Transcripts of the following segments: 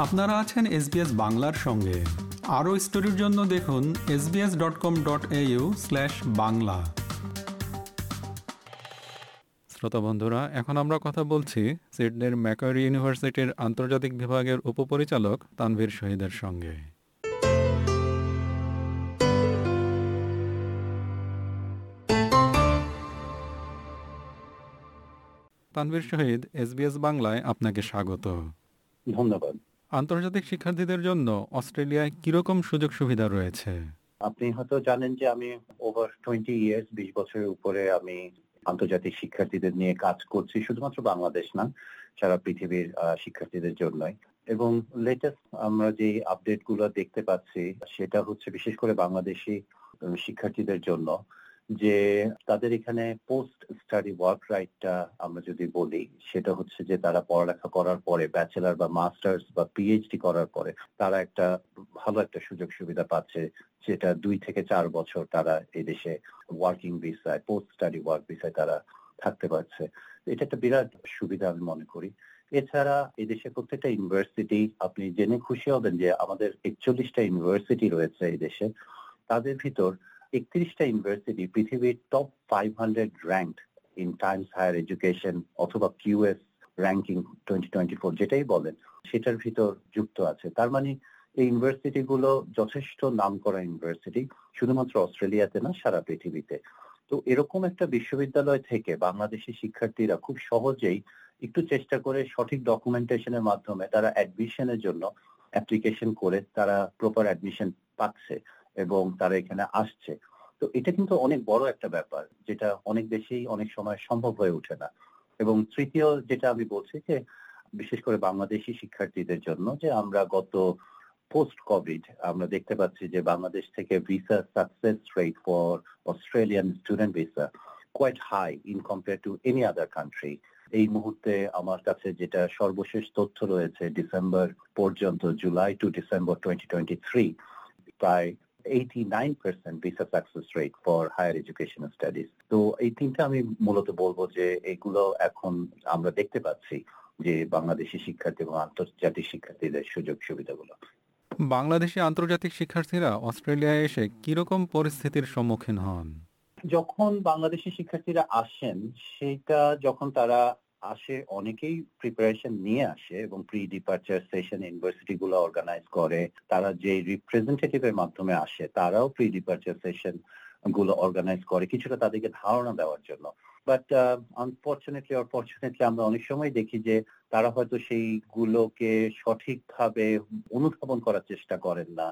আপনারা আছেন এসবিএস বাংলার সঙ্গে। আরও স্টোরির জন্য দেখুন SBS dot com dot au slash Bangla. শ্রোতা বন্ধুরা এখন আমরা কথা বলছি সিডনির ম্যাকয়ারি ইউনিভার্সিটির আন্তর্জাতিক বিভাগের উপপরিচালক তানভীর শহীদের সঙ্গে। তানভীর শহীদ এসবিএস বাংলায় আপনাকে স্বাগত। ধন্যবাদ। আন্তর্জাতিক শিক্ষার্থীদের জন্য অস্ট্রেলিয়ায় কীরকম সুযোগ সুবিধা রয়েছে? আপনি হয়তো জানেন যে আমি ওভার টোয়েন্টি ইয়ার্স বিশ বছরের উপরে আমি আন্তর্জাতিক শিক্ষার্থীদের নিয়ে কাজ করছি, শুধুমাত্র বাংলাদেশ না, সারা পৃথিবীর শিক্ষার্থীদের জন্যই। এবং লেটেস্ট আমরা যে আপডেটগুলো দেখতে পাচ্ছি, সেটা হচ্ছে বিশেষ করে বাংলাদেশি শিক্ষার্থীদের জন্য। যে তাদের এখানে পোস্ট স্টাডি ওয়ার্ক রাইটটা আমরা যদি বলি, সেটা হচ্ছে যে তারা পড়ালেখা করার পরে ব্যাচেলার বা মাস্টার্স বা পিএইচডি করার পরে তারা একটা ভালো একটা সুযোগ সুবিধা পাচ্ছে, যেটা দুই থেকে চার বছর তারা এই দেশে ওয়ার্কিং ভিসায় পোস্ট স্টাডি ওয়ার্ক ভিসায় তারা থাকতে পারছে। এটা একটা বিরাট সুবিধা আমি মনে করি। এছাড়া এদেশে প্রত্যেকটা ইউনিভার্সিটি আপনি জেনে খুশি হবেন যে আমাদের একচল্লিশটা ইউনিভার্সিটি রয়েছে এই দেশে তাদের ভিতর একত্রিশটা ইউনিভার্সিটি পৃথিবীর top five hundred rank in Times Higher Education অথবা কিউএস র্যাঙ্কিং টোয়েন্টি যেটাই বলেন, সেটার ভিতর যুক্ত আছে। তার মানে এই ইউনিভার্সিটি গুলো যথেষ্ট নাম করা ইউনিভার্সিটি শুধুমাত্র অস্ট্রেলিয়াতে না, সারা পৃথিবীতে। তো এরকম একটা বিশ্ববিদ্যালয় থেকে বাংলাদেশি শিক্ষার্থীরা খুব সহজেই একটু চেষ্টা করে সঠিক ডকুমেন্টেশনের মাধ্যমে তারা অ্যাডমিশনের জন্য অ্যাপ্লিকেশন করে তারা প্রপার অ্যাডমিশন পাচ্ছে। এবং তারা এখানে আসছে। তো এটা কিন্তু অনেক বড় একটা ব্যাপার, যেটা অনেক বেশি অনেক সময় সম্ভব হয়ে ওঠে না। এবং তৃতীয় যেটা আমি বলছি যে, বিশেষ করে বাংলাদেশি শিক্ষার্থীদের জন্য যে, আমরা গত পোস্ট কোভিড আমরা দেখতে পাচ্ছি যে, বাংলাদেশ থেকে visa success rate for Australian student visa quite high in compare to any other country এই মুহূর্তে আমার কাছে যেটা সর্বশেষ তথ্য রয়েছে ডিসেম্বর পর্যন্ত July to December twenty twenty three প্রায় 89% visa success rate for higher education studies তো এই তিনটা আমি মূলত বলব যে এগুলো এখন আমরা দেখতে পাচ্ছি যে বাংলাদেশি শিক্ষার্থী এবং আন্তর্জাতিক শিক্ষার্থীদের সুযোগ সুবিধাগুলো। বাংলাদেশি আন্তর্জাতিক শিক্ষার্থীরা অস্ট্রেলিয়ায় এসে কীরকম পরিস্থিতির সম্মুখীন হন? যখন বাংলাদেশি শিক্ষার্থীরা আসেন সেটা যখন তারা আসে, অনেকেই প্রিপারেশন নিয়ে আসে এবং প্রি ডিপার্চার সেশন ইউনিভার্সিটি গুলো অর্গানাইজ করে। তারা যে রিপ্রেজেন্টেটিভের মাধ্যমে আসে, তারাও প্রি ডিপার্চার সেশনগুলো অর্গানাইজ করে। কিছুটা তাদেরকে ধারণা দেওয়ার জন্য। বাট আনফর্চুনেটলি অনফর্চুনেটলি আমরা অনেক সময় দেখি যে, তারা হয়তো সেইগুলোকে সঠিকভাবে অনুধাবন করার চেষ্টা করেন না।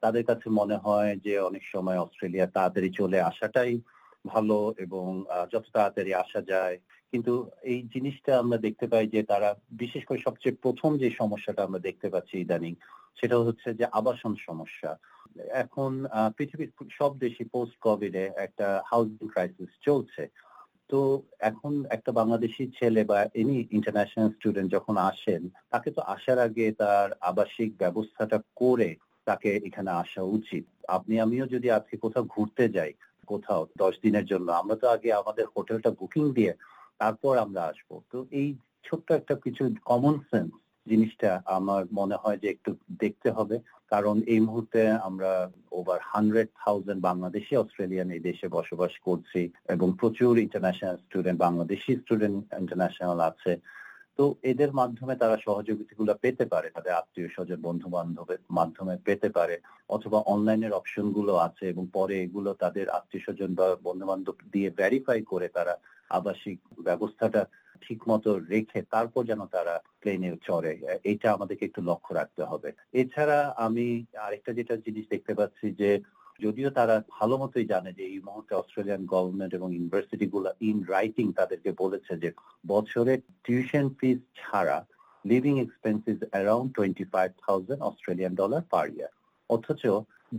তাদের কাছে মনে হয় যে, অনেক সময় অস্ট্রেলিয়া তাড়াতাড়ি চলে আসাটাই ভালো এবং যত তাড়াতাড়ি আসা যায় কিন্তু এই জিনিসটা আমরা দেখতে পাই যে তারা বিশেষ করে সবচেয়ে প্রথম যে সমস্যাটা আমরা দেখতে পাচ্ছি ইদানিং, সেটা হচ্ছে যে আবাসন সমস্যা। এখন পৃথিবীর সব দেশে পোস্ট কোভিডে একটা হাউজিং ক্রাইসিস চলছে। তো এখন একটা বাংলাদেশি ছেলে বা এনি ইন্টারন্যাশনাল স্টুডেন্ট যখন আসেন, তাকে তো আসার আগে তার আবাসিক ব্যবস্থাটা করে তাকে এখানে আসা উচিত। আপনি, আমিও যদি আজকে কোথাও ঘুরতে যাই, কোথাও দশ দিনের জন্য, আমরা তো আগে আমাদের হোটেলটা বুকিং দিয়ে তারপর আমরা আসব। তো এই ছোট্ট একটা কিছু কমন সেন্স জিনিসটা আমার মনে হয় যে একটু দেখতে হবে। কারণ এই মুহূর্তে আমরা over hundred thousand Bangladeshi Australian এই দেশে বসবাস করছি এবং প্রচুর international student Bangladeshi student international আছে। তো এদের মাধ্যমে তারা সহযোগিতাগুলো পেতে পারে, তাদের আত্মীয় স্বজন বন্ধু বান্ধবের মাধ্যমে পেতে পারে, অথবা অনলাইনের অপশনগুলো আছে এবং পরে এগুলো তাদের আত্মীয় স্বজন বা বন্ধু বান্ধব দিয়ে ভেরিফাই করে তারা আবাসিক ব্যবস্থাটা ঠিক মতো রেখে তারপর যেন তারা প্লেনে চড়ে। এটা আমাদেরকে একটু লক্ষ্য রাখতে হবে। এছাড়া আমি আরেকটা যেটা জিনিস দেখতে পাচ্ছি যে যদিও তারা ভালো মতোই জানে যে এই মুহূর্তে অস্ট্রেলিয়ান গভর্নমেন্ট এবং ইউনিভার্সিটি গুলো ইন রাইটিং তাদেরকে বলেছে যে বছরে টিউশন ফিস ছাড়া living expenses around twenty five thousand Australian dollar per year অথচ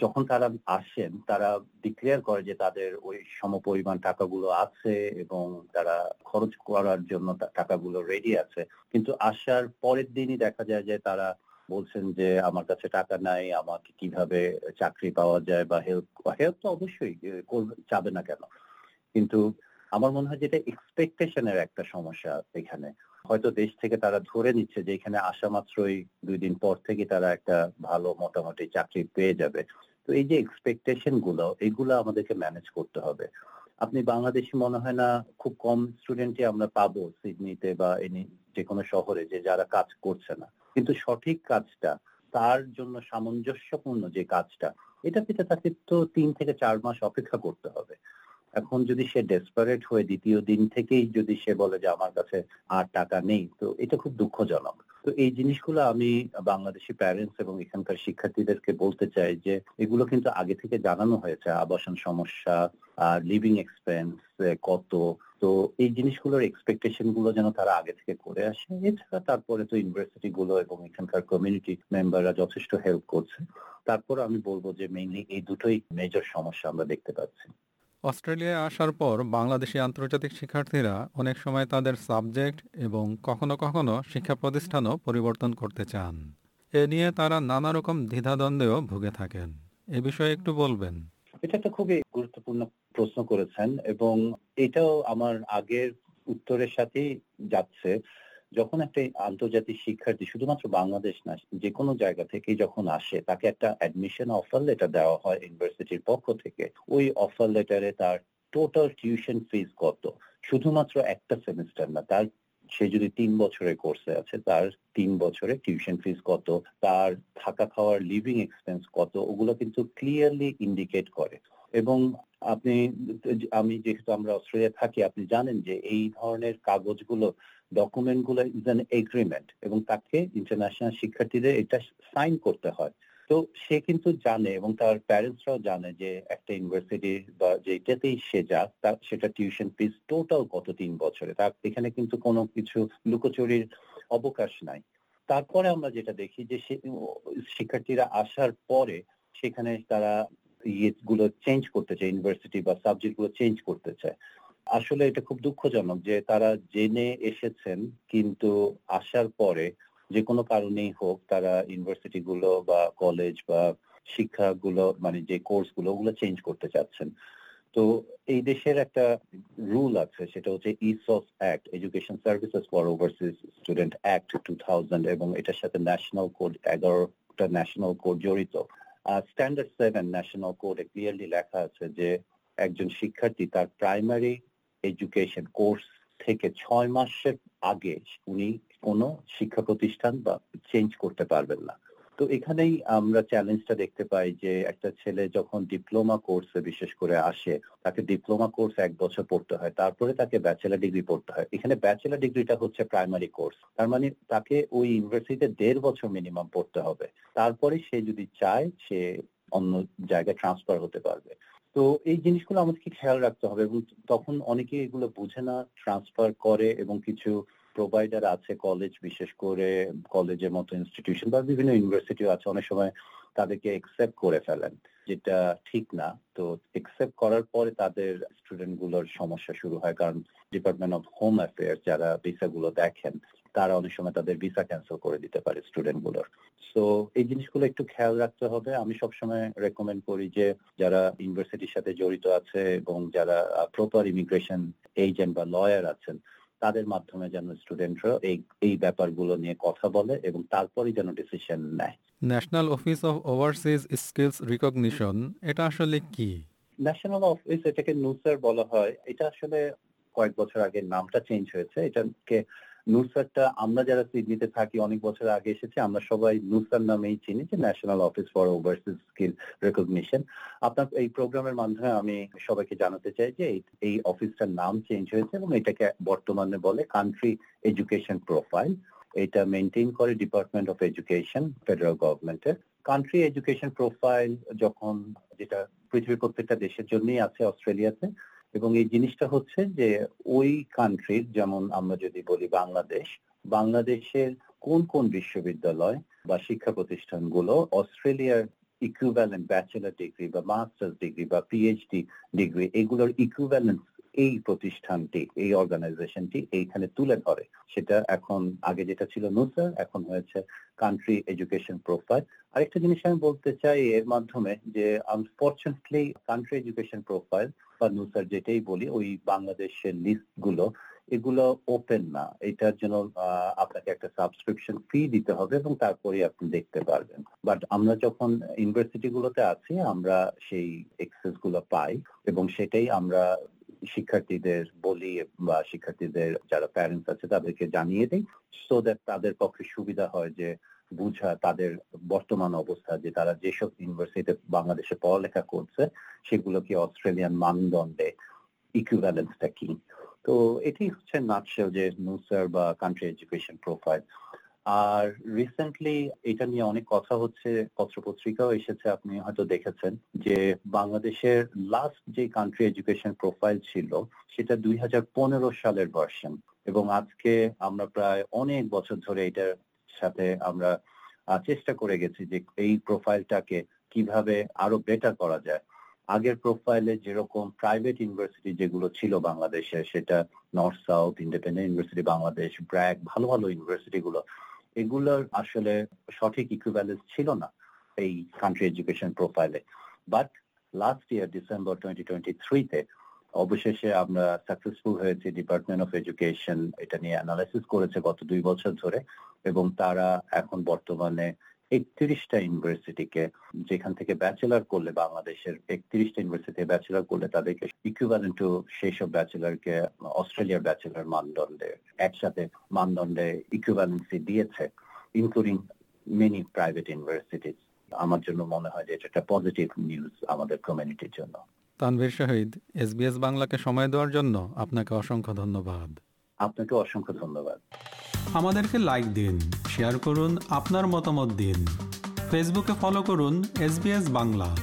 যখন তারা আসেন, তারা ডিক্লেয়ার করে যে তাদের ওই সমপরিমাণ টাকাগুলো আছে এবং তারা খরচ করার জন্য টাকাগুলো রেডি আছে। কিন্তু আসার পরের দিনই দেখা যায় যে তারা বলছেন যে, আমার কাছে টাকা নাই, আমাকে কীভাবে চাকরি পাওয়া যায় বা হেল্প হেল্প তো অবশ্যই চাবে না কেন? কিন্তু আমার মনে হয় যেটা এক্সপেকটেশনের একটা সমস্যা এখানে। হয়তো দেশ থেকে তারা ধরে নিচ্ছে যে, এখানে আসা মাত্রই দুই দিন পর থেকে তারা একটা ভালো মোটামুটি চাকরি পেয়ে যাবে। তো এই যে এক্সপেকটেশনগুলো এগুলো আমাদেরকে ম্যানেজ করতে হবে। আপনি বাংলাদেশি মনে হয় না, খুব কম স্টুডেন্টই আমরা পাবো সিডনিতে বা এনি যে কোনো শহরে যে যারা কাজ করছে না। কিন্তু সঠিক কাজটা, তার জন্য সামঞ্জস্যপূর্ণ যে কাজটা, এটা পেতে তাকে তো তিন থেকে চার মাস অপেক্ষা করতে হবে। এখন যদি সে ডেসপারেট হয়ে দ্বিতীয় দিন থেকেই যদি সে বলে যে আমার কাছে আর টাকা নেই, তো এটা খুব দুঃখজনক। তো এই জিনিসগুলো আমি বাংলাদেশি প্যারেন্টস এবং এখানকার শিক্ষার্থীদেরকে বলতে চাই যে এগুলো কিন্তু আগে থেকে জানানো হয়েছে, আবাসন সমস্যা, আর লিভিং এক্সপেন্স কত। তো এই জিনিসগুলোর এক্সপেকটেশনগুলো যেন তারা আগে থেকে করে আসে। এছাড়া তারপরে তো ইউনিভার্সিটি গুলো এবং এখানকার কমিউনিটি মেম্বাররা যথেষ্ট হেল্প করছে। তারপর আমি বলব যে মেইনলি এই দুটোই মেজর সমস্যা আমরা দেখতে পাচ্ছি। অস্ট্রেলিয়ায় আসার পর বাংলাদেশি আন্তর্জাতিক শিক্ষার্থীরা অনেক সময় তাদের সাবজেক্ট এবং কখনো কখনো শিক্ষা প্রতিষ্ঠানও পরিবর্তন করতে চান। এ নিয়ে তারা নানা রকম দ্বিধাদ্বন্দ্বেও ভুগে থাকেন। এ বিষয়ে একটু বলবেন। এটা একটা খুবই গুরুত্বপূর্ণ প্রশ্ন করেছেন এবং এটাও আমার আগের উত্তরের সাথেই যাচ্ছে। যখন একটা আন্তর্জাতিক শিক্ষার্থী শুধুমাত্র বাংলাদেশ না, যে কোনো জায়গা থেকে যখন আসে, তাকে একটা অ্যাডমিশন অফার লেটার দেওয়া হয় ইউনিভার্সিটির পক্ষ থেকে। ওই অফার লেটারে তার টোটাল টিউশন ফিস কত? শুধুমাত্র একটা সেমিস্টার না, তার, সে যদি তিন বছরের কোর্সে আছে, তার তিন বছরে টিউশন ফিস কত? তার থাকা খাওয়ার লিভিং এক্সপেন্স কত? ওগুলো কিন্তু ক্লিয়ারলি ইন্ডিকেট করে। এবং আপনি, আমি যেহেতু আমরা অস্ট্রেলিয়া থাকি, আপনি জানেন যে এই ধরনের কাগজগুলো ডকুমেন্টগুলো ইজ অ্যান এগ্রিমেন্ট এবং তাকে ইন্টারন্যাশনাল শিক্ষার্থীদের এটা সাইন করতে হয়। তো সে কিন্তু জানে এবং তার প্যারেন্টসরাও জানে যে একটা ইউনিভার্সিটি বা যেটাতেই সে যাক, তার সেটা টিউশন ফিস টোটাল কত তিন বছরে? তার এখানে কিন্তু কোনো কিছু লুকোচুরির অবকাশ নাই। তারপরে আমরা যেটা দেখি যে শিক্ষার্থীরা আসার পরে সেখানে তারা ইয়েগুলো চেঞ্জ করতে চায় ইউনিভার্সিটি বা সাবজেক্টগুলো চেঞ্জ করতে চায়। আসলে এটা খুব দুঃখজনক যে তারা জেনে এসেছেন, কিন্তু আসার পরে যে কোনো কারণেই হোক তারা ইউনিভার্সিটি গুলো বা কলেজ বা শিক্ষাগুলো মানে যে কোর্সগুলো, ওগুলো চেঞ্জ করতে চাচ্ছেন। তো এই দেশের একটা রুল আছে, সেটা হচ্ছে ESOS act education services for overseas student act two thousand এবং এটার সাথে ন্যাশনাল কোড এগারোটা ন্যাশনাল কোড জড়িত। আর স্ট্যান্ডার্ড সেভেন ন্যাশনাল কোডে ক্লিয়ারলি লেখা আছে যে একজন শিক্ষার্থী তার প্রাইমারি এডুকেশন কোর্স থেকে ছয় মাসের আগে উনি কোনো শিক্ষা প্রতিষ্ঠান বা চেঞ্জ করতে পারবেন না। তো এখানেই আমরা চ্যালেঞ্জটা দেখতে পাই যে একটা ছেলে যখন ডিপ্লোমা কোর্সে বিশেষ করে আসে, তাকে ডিপ্লোমা কোর্স এক বছর পড়তে হয়, তারপরে তাকে ব্যাচেলার ডিগ্রি পড়তে হয়। এখানে ব্যাচেলার ডিগ্রিটা হচ্ছে প্রাইমারি কোর্স তার মানে তাকে ওই ইউনিভার্সিটিতে দেড় বছর মিনিমাম পড়তে হবে। তারপরে সে যদি চায়, সে অন্য জায়গায় ট্রান্সফার হতে পারবে। তো এই জিনিসগুলো আমাদেরকে খেয়াল রাখতে হবে এবং তখন অনেকে এগুলো বুঝে না ট্রান্সফার করে এবং কিছু প্রোভাইডার আছে কলেজ বিশেষ করে কলেজের মতো ইনস্টিটিউশন বা বিভিন্ন ইউনিভার্সিটিও আছে, অনেক সময় তাদেরকে একসেপ্ট করে ফেলেন, যেটা ঠিক না। তো একসেপ্ট করার পরে তাদের স্টুডেন্টগুলোর সমস্যা শুরু হয়, কারণ ডিপার্টমেন্ট অফ হোম অ্যাফেয়ার্স যারা ভিসা গুলো দেখেন তারা অনেক সময় তাদের ভিসা ক্যান্সেল করে দিতে পারে স্টুডেন্টগুলোর। সো এই জিনিসগুলো একটু খেয়াল রাখতে হবে। আমি সবসময় রেকমেন্ড করি যে যারা ইউনিভার্সিটির সাথে জড়িত আছে এবং যারা প্রপার ইমিগ্রেশন এজেন্ট বা লয়ার আছেন তাদের মাধ্যমে যেন স্টুডেন্টরা এই এই ব্যাপারগুলো নিয়ে কথা বলে এবং তারপরে যেন ডিসিশন নেয়। National office of overseas skills recognition এটা আসলে কি? ন্যাশনাল অফিস এটাকে নুসার বলা হয়। এটা আসলে কয়েক বছর আগে নামটা চেঞ্জ হয়েছে। এটাকে নুসারটা আমরা যারা সিডনিতে থাকি, অনেক বছর আগে এসেছি, আমরা সবাই নুসার নামেই চিনি যে national office for overseas skill recognition আপনার এই প্রোগ্রামের মাধ্যমে আমি সবাইকে জানাতে চাই যে এই অফিসটার নাম চেঞ্জ হয়েছে এবং এটাকে বর্তমানে বলে কান্ট্রি এডুকেশন প্রোফাইল এটা মেনটেন করে ডিপার্টমেন্ট অফ এডুকেশন ফেডারেল গভর্নমেন্টের কান্ট্রি এডুকেশন প্রোফাইল যখন যেটা পৃথিবীর প্রত্যেকটা দেশের জন্যই আছে, অস্ট্রেলিয়াতে এবং এই জিনিসটা হচ্ছে যে ওই কান্ট্রির যেমন আমরা যদি বলি বাংলাদেশ, বাংলাদেশের কোন কোন বিশ্ববিদ্যালয় বা শিক্ষা প্রতিষ্ঠানগুলো অস্ট্রেলিয়ার ইকুইভ্যালেন্ট ব্যাচেলার ডিগ্রি বা মাস্টার্স ডিগ্রি বা পিএইচডি ডিগ্রি এগুলোর ইকুইভ্যালেন্স এই প্রতিষ্ঠানটি, এই অর্গানাইজেশনটি এইখানে তুলে ধরে। সেটা এখন আগে যেটা ছিল নুসার এখন হয়েছে কান্ট্রি এডুকেশন প্রোফাইল আরেকটা জিনিস আমি বলতে চাই এর মাধ্যমে যে আনফর্চুনেটলি কান্ট্রি এডুকেশন প্রোফাইল বা নুসার যেটাই বলি, ওই বাংলাদেশের লিস্টগুলো, এগুলো ওপেন না। এটার জন্য আপনাকে একটা সাবস্ক্রিপশন ফি দিতে হবে এবং তারপরে আপনি দেখতে পারবেন। বাট আমরা যখন ইউনিভার্সিটি গুলোতে আছি, আমরা সেই এক্সেসগুলো পাই এবং সেটাই আমরা শিক্ষার্থীদের বলি বা শিক্ষার্থীদের যারা প্যারেন্টস আছে, তাদেরকে জানিয়ে দিই সো দ্যাট তাদের পক্ষে সুবিধা হয় যে বুঝা তাদের বর্তমান অবস্থা, যে তারা যেসব ইউনিভার্সিটিতে বাংলাদেশে পড়ালেখা করছে, সেগুলো কি অস্ট্রেলিয়ান মানদণ্ডে ইকুইভ্যালেন্সটা কি? তো এটি হচ্ছে নাটশেল যে নুসার বা কান্ট্রি এডুকেশন প্রোফাইল আর রিসেন্টলি এটা নিয়ে অনেক কথা হচ্ছে, পত্রপত্রিকাও এসেছে, আপনি হয়তো দেখেছেন, যে বাংলাদেশের লাস্ট যে কান্ট্রি এডুকেশন প্রোফাইল ছিল, সেটা দুই হাজার পনেরো সালের ভার্সন এবং আজকে আমরা প্রায় অনেক বছর ধরে এটার সাথে আমরা চেষ্টা করে গেছি যে এই প্রোফাইলটাকে কীভাবে আরও বেটার করা যায়। আগের প্রোফাইলে যেরকম প্রাইভেট ইউনিভার্সিটি যেগুলো ছিল বাংলাদেশে, সেটা North South Independent University Bangladesh BRAC ভালো ভালো ইউনিভার্সিটি গুলো এগুলোর আসলে সঠিক ইকুইভ্যালেন্স ছিল না এই কান্ট্রি এডুকেশন প্রোফাইলে but last year December twenty twenty থ্রিতে অবশেষে আমরা সাকসেসফুল হয়েছি ডিপার্টমেন্ট অফ এডুকেশন এটা নিয়ে অ্যানালাইসিস করেছে গত দুই বছর ধরে এবং তারা এখন বর্তমানে একত্রিশটা ইউনিভার্সিটিকে, যেখান থেকে ব্যাচেলার করলে বাংলাদেশের একত্রিশটা ইউনিভার্সিটি ব্যাচেলার করলে তাদেরকে ইকুইভ্যালেন্ট টু সেই সব ব্যাচেলারকে অস্ট্রেলিয়ার ব্যাচেলার মানদণ্ডে একসাথে মানদণ্ডে ইকুইভ্যালেন্সি দিয়েছে ইনক্লুডিং মেনি প্রাইভেট ইউনিভার্সিটিজ আমার জন্য মনে হয় যে এটা একটা পজিটিভ নিউজ আমাদের কমিউনিটির জন্য। তানভীর শহীদ এসবিএস বাংলাকে সময় দেওয়ার জন্য আপনাকে অসংখ্য ধন্যবাদ। আপনাকে অসংখ্য ধন্যবাদ। আমাদেরকে লাইক দিন শেয়ার করুন আপনার মতামত দিন। ফেসবুকে ফলো করুন এস বাংলা।